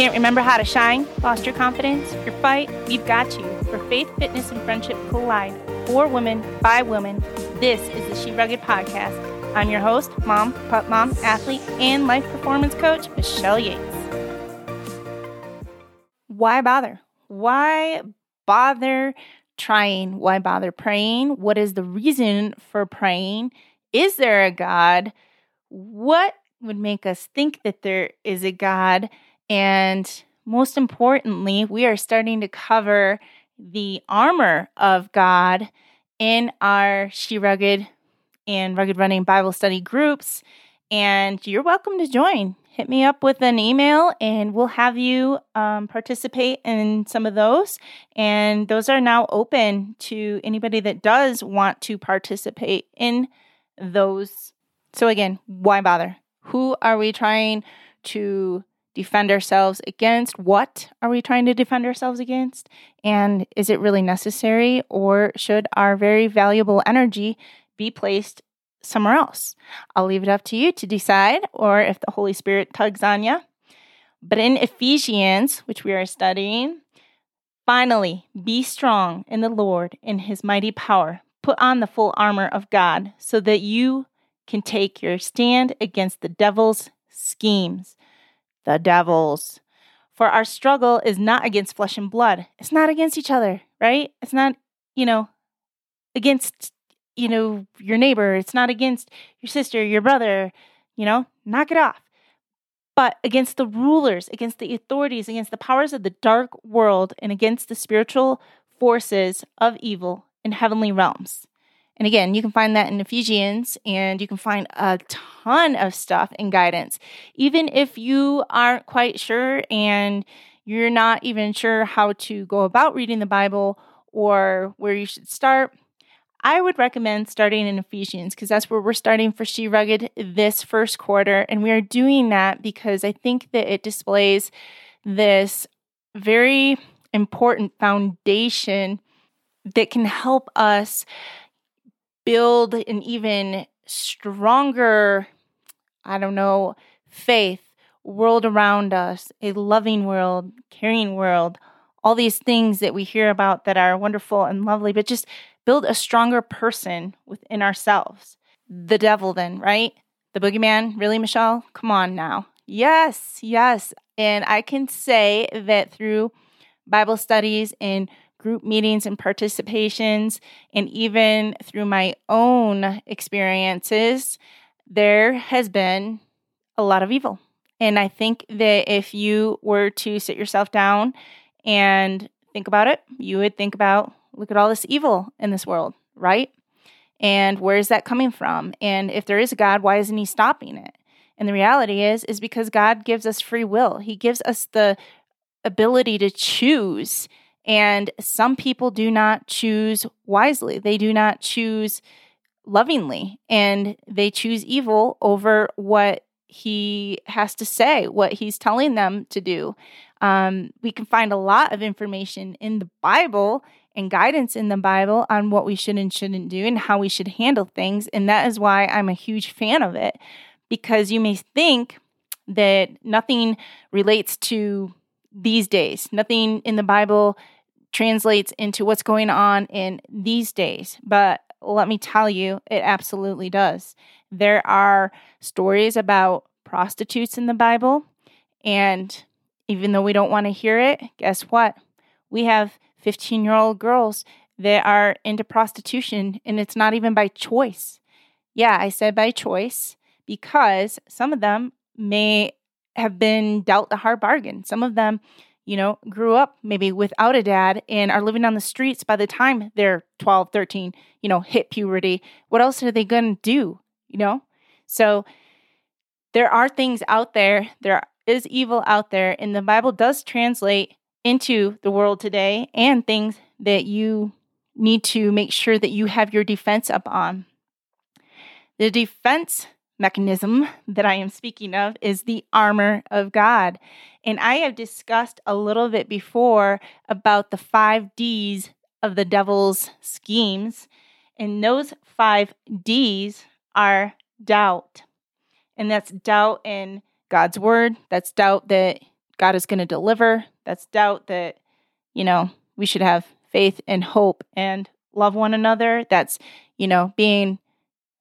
Can't remember how to shine? Lost your confidence? Your fight? We've got you. For faith, fitness, and friendship collide. For women, by women. This is the She Rugged Podcast. I'm your host, mom, pup mom, athlete, and life performance coach, Michelle Yates. Why bother? Why bother trying? Why bother praying? What is the reason for praying? Is there a God? What would make us think that there is a God? And most importantly, we are starting to cover the armor of God in our She Rugged and Rugged Running Bible study groups. And you're welcome to join. Hit me up with an email and we'll have you um, participate in some of those. And those are now open to anybody that does want to participate in those. So, again, why bother? Who are we trying to defend ourselves against? What are we trying to defend ourselves against? And is it really necessary, or should our very valuable energy be placed somewhere else? I'll leave it up to you to decide, or if the Holy Spirit tugs on you. But in Ephesians, which we are studying, finally, be strong in the Lord in his mighty power. Put on the full armor of God so that you can take your stand against the devil's schemes the devils. For our struggle is not against flesh and blood. It's not against each other, right? It's not, you know, against, you know, your neighbor. It's not against your sister, your brother, you know, knock it off. But against the rulers, against the authorities, against the powers of the dark world, and against the spiritual forces of evil in heavenly realms. And again, you can find that in Ephesians and you can find a ton of stuff and guidance. Even if you aren't quite sure and you're not even sure how to go about reading the Bible or where you should start, I would recommend starting in Ephesians because that's where we're starting for She Rugged this first quarter. And we are doing that because I think that it displays this very important foundation that can help us build an even stronger, I don't know, faith, world around us, a loving world, caring world, all these things that we hear about that are wonderful and lovely, but just build a stronger person within ourselves. The devil, then, right? The boogeyman, really, Michelle? Come on now. Yes, yes. And I can say that through Bible studies and group meetings and participations, and even through my own experiences, there has been a lot of evil. And I think that if you were to sit yourself down and think about it, you would think about look at all this evil in this world, right? And where is that coming from? And if there is a God, why isn't he stopping it? And the reality is is because God gives us free will. He gives us the ability to choose and some people do not choose wisely, they do not choose lovingly, and they choose evil over what he has to say, what he's telling them to do. Um, we can find a lot of information in the Bible and guidance in the Bible on what we should and shouldn't do and how we should handle things. And that is why I'm a huge fan of it because you may think that nothing relates to these days. Nothing in the Bible translates into what's going on in these days. But let me tell you, it absolutely does. There are stories about prostitutes in the Bible. And even though we don't want to hear it, guess what? We have 15 year old girls that are into prostitution, and it's not even by choice. Yeah, I said by choice because some of them may have been dealt a hard bargain. Some of them, you know, grew up maybe without a dad and are living on the streets by the time they're 12, 13, you know, hit puberty. What else are they going to do, you know? So there are things out there, there is evil out there, and the Bible does translate into the world today and things that you need to make sure that you have your defense up on. The defense mechanism that I am speaking of is the armor of God. And I have discussed a little bit before about the five D's of the devil's schemes. And those five D's are doubt. And that's doubt in God's word, that's doubt that God is going to deliver. That's doubt that, you know, we should have faith and hope and love one another. That's, you know, being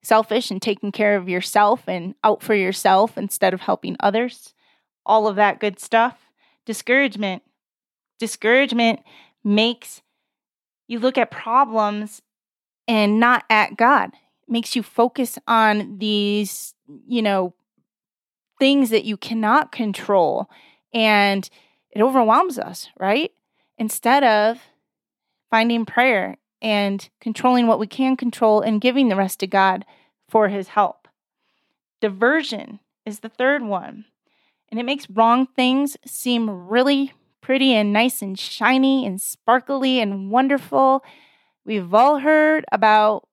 selfish and taking care of yourself and out for yourself instead of helping others. All of that good stuff. Discouragement. Discouragement makes you look at problems and not at God. It makes you focus on these, you know, things that you cannot control and it overwhelms us, right? Instead of finding prayer and controlling what we can control and giving the rest to God for his help. Diversion is the third one. And it makes wrong things seem really pretty and nice and shiny and sparkly and wonderful. We've all heard about,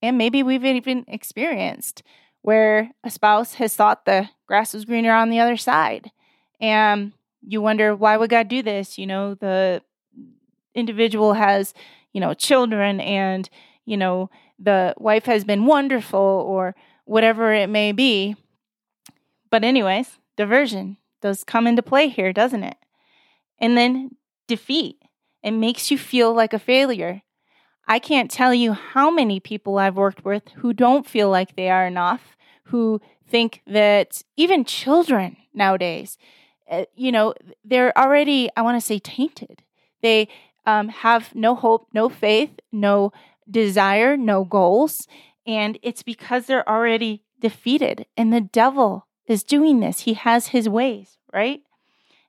and maybe we've even experienced, where a spouse has thought the grass was greener on the other side. And you wonder, why would God do this? You know, the individual has, you know, children and, you know, the wife has been wonderful or whatever it may be. But, anyways, diversion does come into play here, doesn't it? And then defeat. It makes you feel like a failure. I can't tell you how many people I've worked with who don't feel like they are enough, who think that even children nowadays, uh, you know, they're already, I want to say, tainted. They um, have no hope, no faith, no desire, no goals. And it's because they're already defeated. And the devil is doing this. He has his ways, right?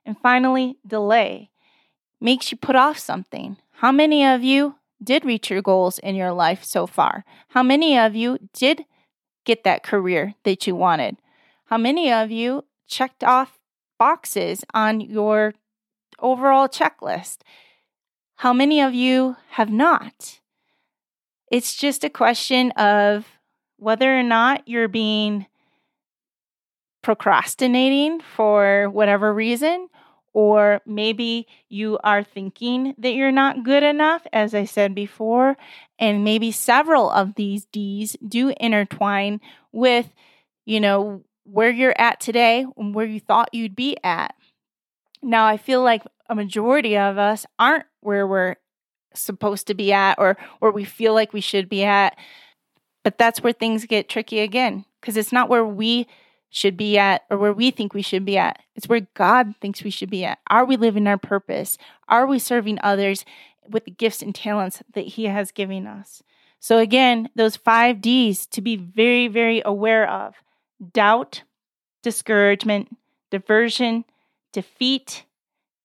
And finally, delay makes you put off something. How many of you did reach your goals in your life so far? How many of you did get that career that you wanted? How many of you checked off boxes on your overall checklist? How many of you have not? It's just a question of whether or not you're being procrastinating for whatever reason, or maybe you are thinking that you're not good enough, as I said before, and maybe several of these D's do intertwine with, you know, where you're at today and where you thought you'd be at. Now, I feel like a majority of us aren't where we're supposed to be at or or we feel like we should be at. But that's where things get tricky again because it's not where we should be at or where we think we should be at. It's where God thinks we should be at. Are we living our purpose? Are we serving others with the gifts and talents that He has given us? So, again, those five D's to be very, very aware of doubt, discouragement, diversion, defeat,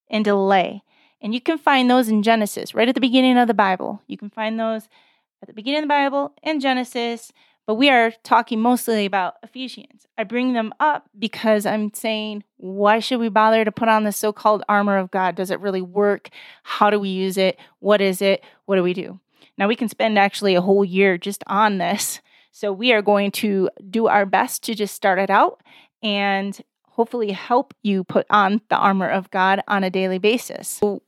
and delay. And you can find those in Genesis, right at the beginning of the Bible. You can find those at the beginning of the Bible and Genesis, but we are talking mostly about Ephesians. I bring them up because I'm saying, why should we bother to put on the so called armor of God? Does it really work? How do we use it? What is it? What do we do? Now, we can spend actually a whole year just on this. So, we are going to do our best to just start it out and hopefully help you put on the armor of God on a daily basis. So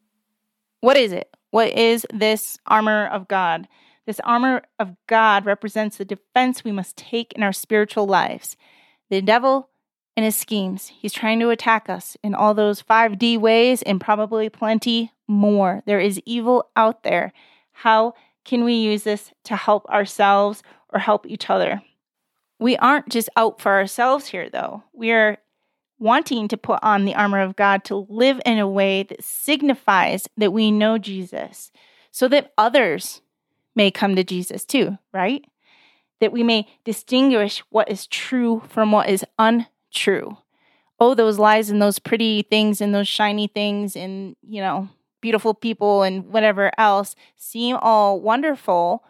what is it? What is this armor of God? This armor of God represents the defense we must take in our spiritual lives. The devil and his schemes, he's trying to attack us in all those 5D ways and probably plenty more. There is evil out there. How can we use this to help ourselves or help each other? We aren't just out for ourselves here, though. We are wanting to put on the armor of God to live in a way that signifies that we know Jesus so that others may come to Jesus too, right? That we may distinguish what is true from what is untrue. Oh, those lies and those pretty things and those shiny things and, you know, beautiful people and whatever else seem all wonderful.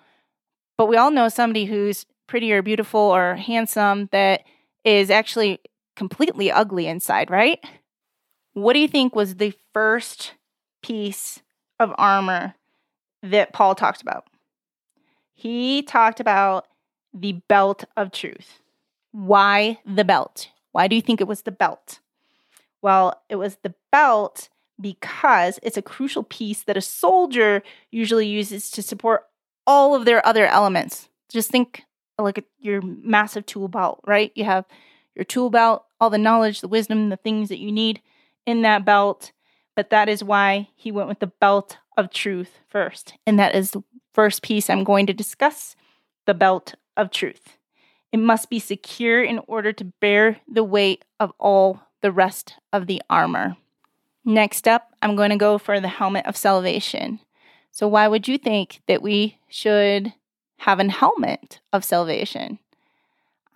But we all know somebody who's pretty or beautiful or handsome that is actually completely ugly inside, right? What do you think was the first piece of armor that Paul talked about? He talked about the belt of truth. Why the belt? Why do you think it was the belt? Well, it was the belt because it's a crucial piece that a soldier usually uses to support all of their other elements. Just think like your massive tool belt, right? You have your tool belt, all the knowledge, the wisdom, the things that you need in that belt, but that is why he went with the belt of truth first. And that is the first piece I'm going to discuss the belt of truth. It must be secure in order to bear the weight of all the rest of the armor. Next up, I'm going to go for the helmet of salvation. So, why would you think that we should have an helmet of salvation?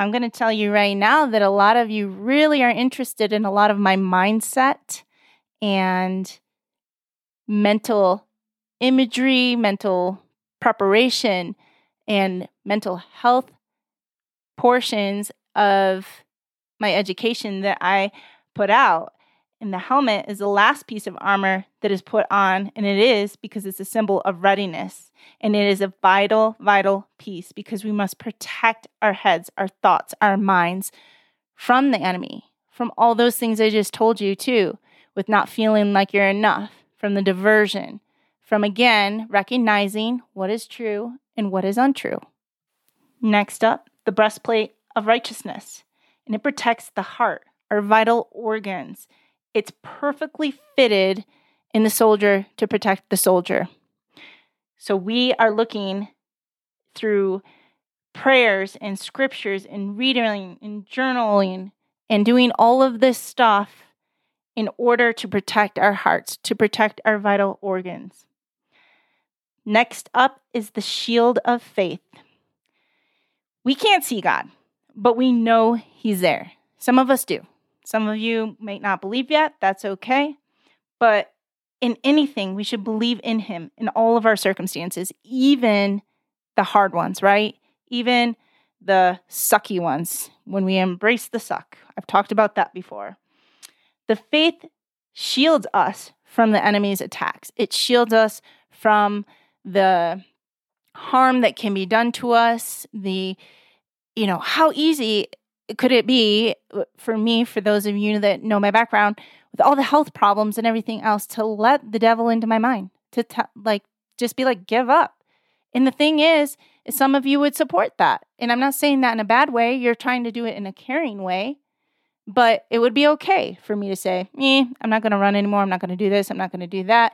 I'm going to tell you right now that a lot of you really are interested in a lot of my mindset and mental imagery, mental preparation, and mental health portions of my education that I put out. And the helmet is the last piece of armor that is put on, and it is because it's a symbol of readiness. And it is a vital, vital piece because we must protect our heads, our thoughts, our minds from the enemy, from all those things I just told you, too, with not feeling like you're enough, from the diversion, from again recognizing what is true and what is untrue. Next up, the breastplate of righteousness, and it protects the heart, our vital organs. It's perfectly fitted in the soldier to protect the soldier. So we are looking through prayers and scriptures and reading and journaling and doing all of this stuff in order to protect our hearts, to protect our vital organs. Next up is the shield of faith. We can't see God, but we know He's there. Some of us do. Some of you may not believe yet. That's okay. But in anything, we should believe in Him in all of our circumstances, even the hard ones, right? Even the sucky ones when we embrace the suck. I've talked about that before. The faith shields us from the enemy's attacks, it shields us from the harm that can be done to us, the, you know, how easy could it be uh, for me, for those of you that know my background, with all the health problems and everything else, to let the devil into my mind, to t- like just be like, give up. And the thing is, some of you would support that. And I'm not saying that in a bad way. You're trying to do it in a caring way. But it would be okay for me to say, eh, I'm not going to run anymore. I'm not going to do this. I'm not going to do that.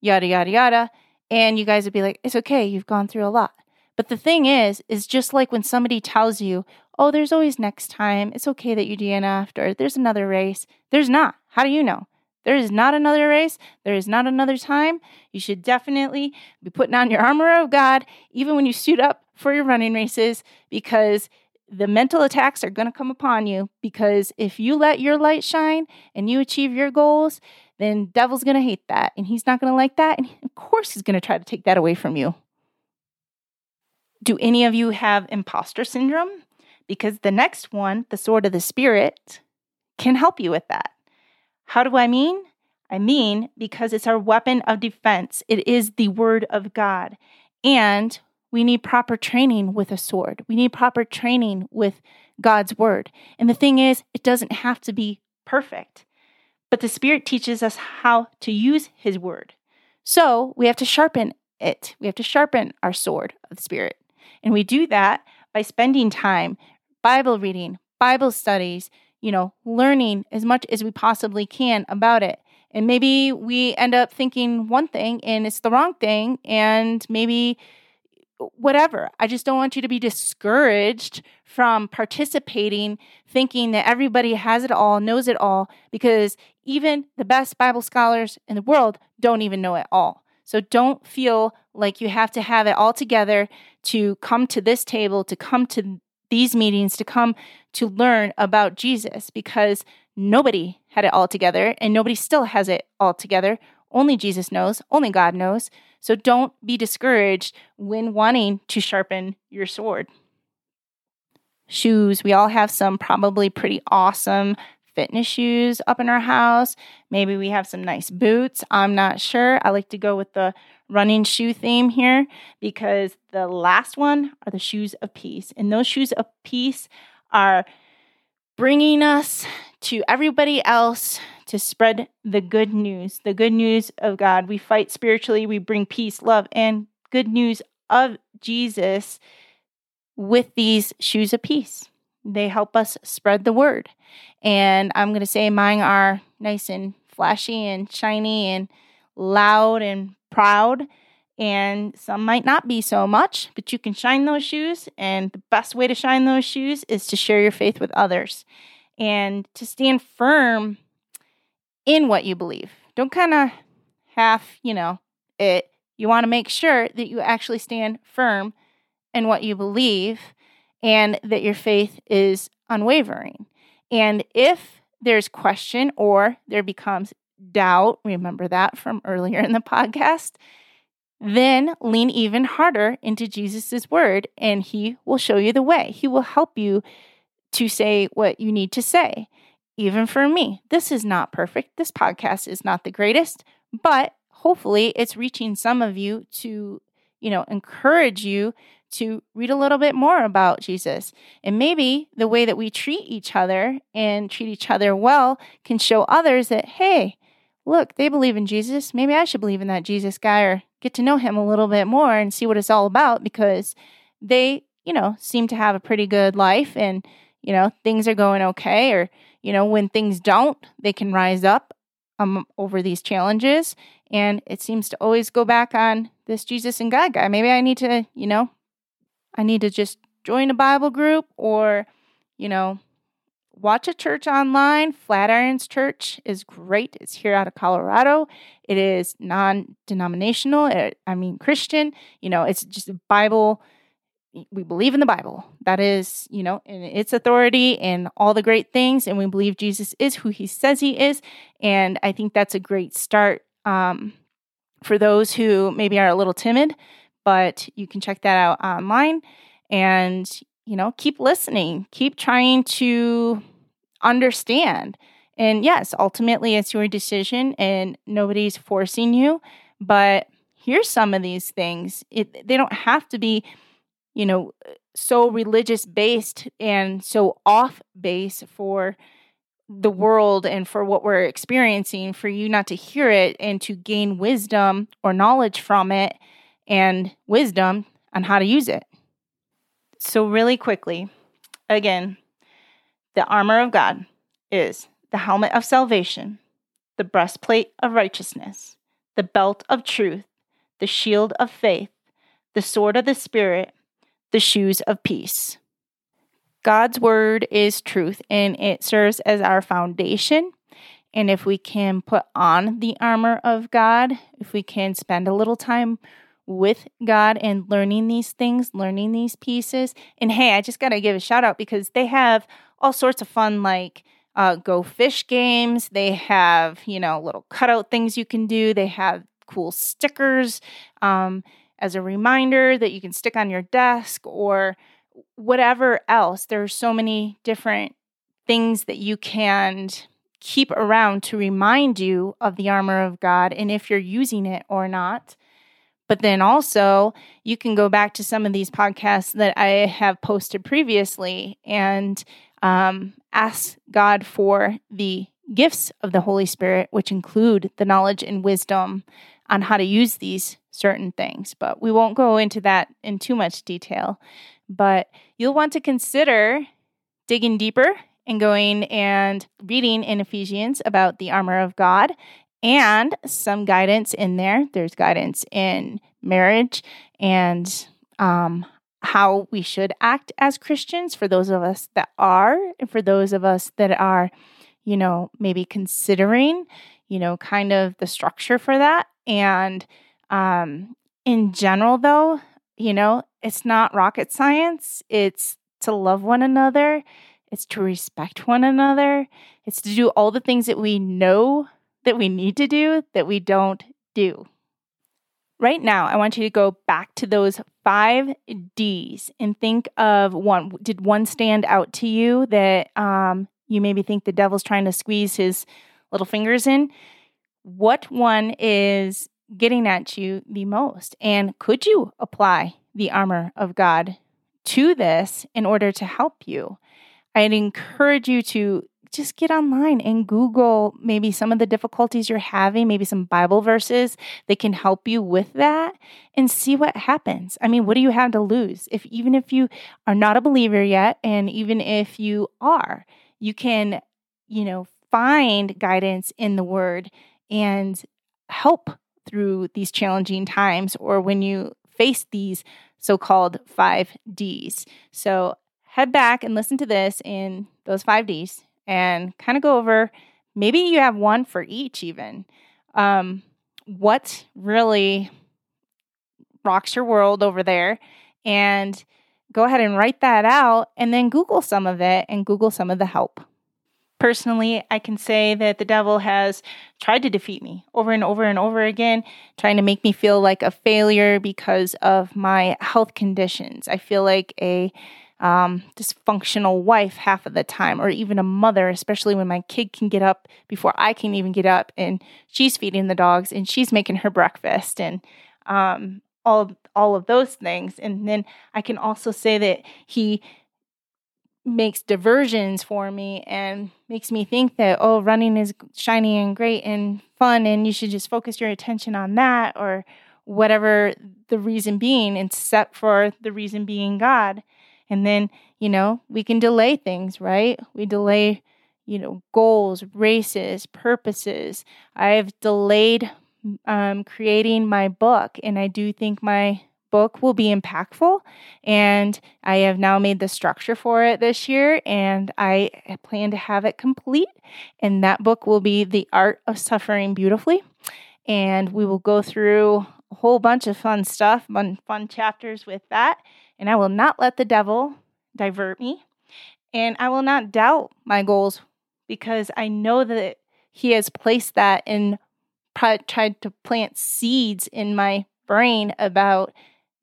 Yada, yada, yada. And you guys would be like, it's okay, you've gone through a lot. But the thing is, is just like when somebody tells you, oh, there's always next time. It's okay that you DNF'd or there's another race. There's not. How do you know? There is not another race. There is not another time. You should definitely be putting on your armor of God, even when you suit up for your running races, because the mental attacks are going to come upon you. Because if you let your light shine and you achieve your goals, then devil's going to hate that and he's not going to like that and of course he's going to try to take that away from you. Do any of you have imposter syndrome? Because the next one, the sword of the spirit, can help you with that. How do I mean? I mean because it's our weapon of defense. It is the word of God. And we need proper training with a sword. We need proper training with God's word. And the thing is, it doesn't have to be perfect. But the Spirit teaches us how to use His word. So we have to sharpen it. We have to sharpen our sword of the Spirit. And we do that by spending time Bible reading, Bible studies, you know, learning as much as we possibly can about it. And maybe we end up thinking one thing and it's the wrong thing. And maybe uh, whatever. I just don't want you to be discouraged from participating, thinking that everybody has it all, knows it all, because even the best Bible scholars in the world don't even know it all. So don't feel like you have to have it all together to come to this table, to come to these meetings, to come to learn about Jesus, because nobody had it all together and nobody still has it all together. Only Jesus knows, only God knows. So don't be discouraged when wanting to sharpen your sword. Shoes. We all have some probably pretty awesome fitness shoes up in our house. Maybe we have some nice boots. I'm not sure. I like to go with the running shoe theme here because the last one are the shoes of peace. And those shoes of peace are bringing us to everybody else to spread the good news, the good news of God. We fight spiritually, we bring peace, love, and good news of Jesus with these shoes of peace. They help us spread the word. And I'm going to say mine are nice and flashy and shiny and loud and proud. And some might not be so much, but you can shine those shoes. And the best way to shine those shoes is to share your faith with others and to stand firm in what you believe. Don't kind of half, you know, it. You want to make sure that you actually stand firm in what you believe and that your faith is unwavering. And if there's question or there becomes doubt, remember that from earlier in the podcast, then lean even harder into Jesus' word and he will show you the way. He will help you to say what you need to say. Even for me, this is not perfect. This podcast is not the greatest, but hopefully it's reaching some of you to, you know, encourage you to read a little bit more about Jesus. And maybe the way that we treat each other and treat each other well can show others that, hey, look, they believe in Jesus. Maybe I should believe in that Jesus guy or get to know him a little bit more and see what it's all about because they, you know, seem to have a pretty good life and, you know, things are going okay. Or, you know, when things don't, they can rise up um, over these challenges. And it seems to always go back on this Jesus and God guy. Maybe I need to, you know, I need to just join a Bible group or, you know, watch a church online. Flatirons Church is great. It's here out of Colorado. It is non denominational, I mean, Christian. You know, it's just a Bible. We believe in the Bible. That is, you know, in its authority and all the great things. And we believe Jesus is who he says he is. And I think that's a great start um, for those who maybe are a little timid, but you can check that out online. And you know, keep listening, keep trying to understand. And yes, ultimately it's your decision and nobody's forcing you, but here's some of these things. It, they don't have to be, you know, so religious based and so off base for the world and for what we're experiencing for you not to hear it and to gain wisdom or knowledge from it and wisdom on how to use it. So, really quickly, again, the armor of God is the helmet of salvation, the breastplate of righteousness, the belt of truth, the shield of faith, the sword of the Spirit, the shoes of peace. God's word is truth and it serves as our foundation. And if we can put on the armor of God, if we can spend a little time with God and learning these things, learning these pieces. And hey, I just got to give a shout out because they have all sorts of fun, like uh, go fish games. They have, you know, little cutout things you can do. They have cool stickers um, as a reminder that you can stick on your desk or whatever else. There are so many different things that you can keep around to remind you of the armor of God and if you're using it or not. But then also, you can go back to some of these podcasts that I have posted previously and um, ask God for the gifts of the Holy Spirit, which include the knowledge and wisdom on how to use these certain things. But we won't go into that in too much detail. But you'll want to consider digging deeper and going and reading in Ephesians about the armor of God and some guidance in there. There's guidance in marriage and um, how we should act as Christians for those of us that are, and for those of us that are, you know, maybe considering, you know, kind of the structure for that. And um, in general, though, you know, it's not rocket science. It's to love one another, it's to respect one another, it's to do all the things that we know that we need to do that we don't do. Right now, I want you to go back to those five D's and think of one. Did one stand out to you that um, you maybe think the devil's trying to squeeze his little fingers in? What one is getting at you the most? And could you apply the armor of God to this in order to help you? I'd encourage you to just get online and Google maybe some of the difficulties you're having, maybe some Bible verses that can help you with that and see what happens. I mean, what do you have to lose? If even if you are not a believer yet, and even if you are, you can, you know, find guidance in the word and help through these challenging times or when you face these so called five D's. So head back and listen to this in those five D's and kind of go over maybe you have one for each, even. Um, what really rocks your world over there? And go ahead and write that out and then Google some of it and Google some of the help. Personally, I can say that the devil has tried to defeat me over and over and over again, trying to make me feel like a failure because of my health conditions. I feel like a um, dysfunctional wife half of the time, or even a mother, especially when my kid can get up before I can even get up, and she's feeding the dogs and she's making her breakfast, and um, all all of those things. And then I can also say that he makes diversions for me and makes me think that oh running is shiny and great and fun and you should just focus your attention on that or whatever the reason being except for the reason being God and then you know we can delay things right we delay you know goals races purposes I've delayed um, creating my book and I do think my book will be impactful. And I have now made the structure for it this year, and I plan to have it complete. And that book will be The Art of Suffering Beautifully. And we will go through whole bunch of fun stuff, fun, fun chapters with that. And I will not let the devil divert me. And I will not doubt my goals because I know that he has placed that in tried to plant seeds in my brain about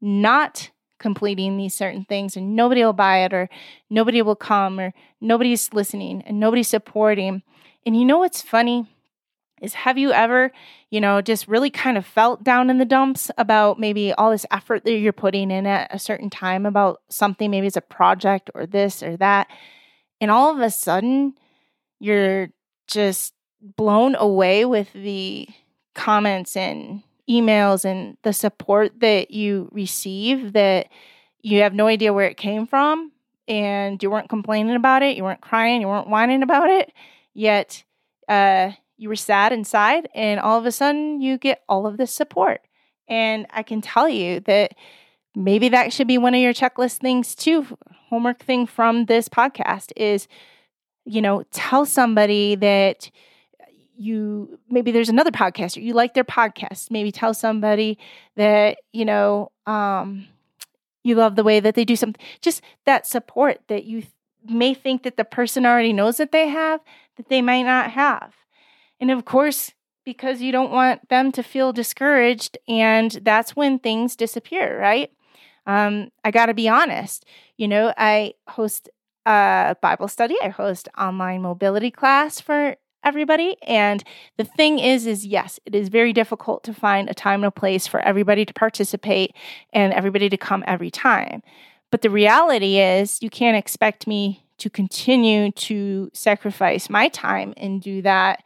not completing these certain things and nobody will buy it or nobody will come or nobody's listening and nobody's supporting. And you know what's funny is have you ever, you know, just really kind of felt down in the dumps about maybe all this effort that you're putting in at a certain time about something, maybe it's a project or this or that. And all of a sudden you're just blown away with the comments and emails and the support that you receive that you have no idea where it came from and you weren't complaining about it, you weren't crying, you weren't whining about it, yet uh, you were sad inside, and all of a sudden you get all of this support. And I can tell you that maybe that should be one of your checklist things too. Homework thing from this podcast is, you know, tell somebody that you maybe there's another podcaster you like their podcast maybe tell somebody that you know um, you love the way that they do something just that support that you th- may think that the person already knows that they have that they might not have and of course because you don't want them to feel discouraged and that's when things disappear right um, i got to be honest you know i host a bible study i host online mobility class for everybody. And the thing is, is yes, it is very difficult to find a time and a place for everybody to participate and everybody to come every time. But the reality is, you can't expect me to continue to sacrifice my time and do that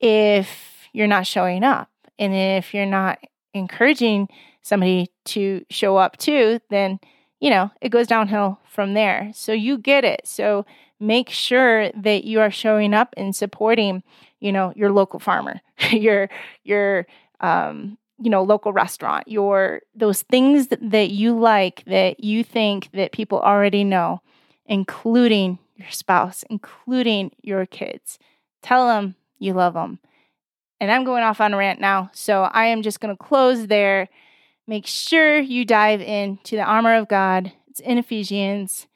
if you're not showing up. And if you're not encouraging somebody to show up too, then, you know, it goes downhill from there. So you get it. So make sure that you are showing up and supporting, you know, your local farmer, your your um, you know, local restaurant, your those things that, you like that you think that people already know, including your spouse, including your kids. Tell them you love them. And I'm going off on a rant now, so I am just going to close there. Make sure you dive into the armor of God. It's in Ephesians.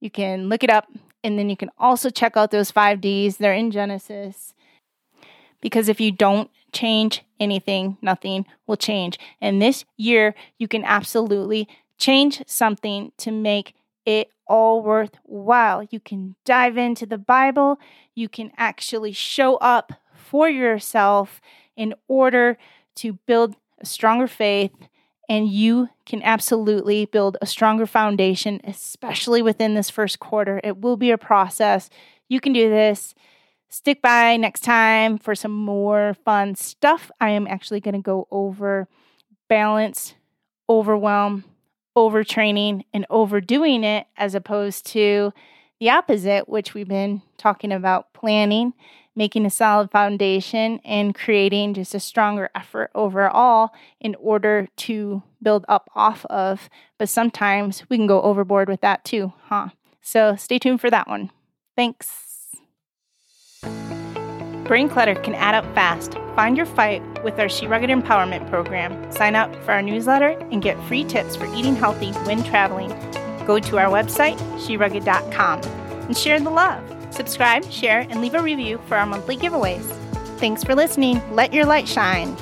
You can look it up. And then you can also check out those five Ds. They're in Genesis. Because if you don't change anything, nothing will change. And this year, you can absolutely change something to make it all worthwhile. You can dive into the Bible. You can actually show up for yourself in order to build a stronger faith and you can absolutely build a stronger foundation, especially within this first quarter. It will be a process. You can do this. Stick by next time for some more fun stuff. I am actually going to go over balance, overwhelm, overtraining, and overdoing it as opposed to the opposite, which we've been talking about planning making a solid foundation and creating just a stronger effort overall in order to build up off of. But sometimes we can go overboard with that too, huh? So stay tuned for that one. Thanks. Brain clutter can add up fast. Find your fight with our She Rugged Empowerment Program. Sign up for our newsletter and get free tips for eating healthy when traveling. Go to our website, sherugged.com, and share the love. Subscribe, share, and leave a review for our monthly giveaways. Thanks for listening. Let your light shine.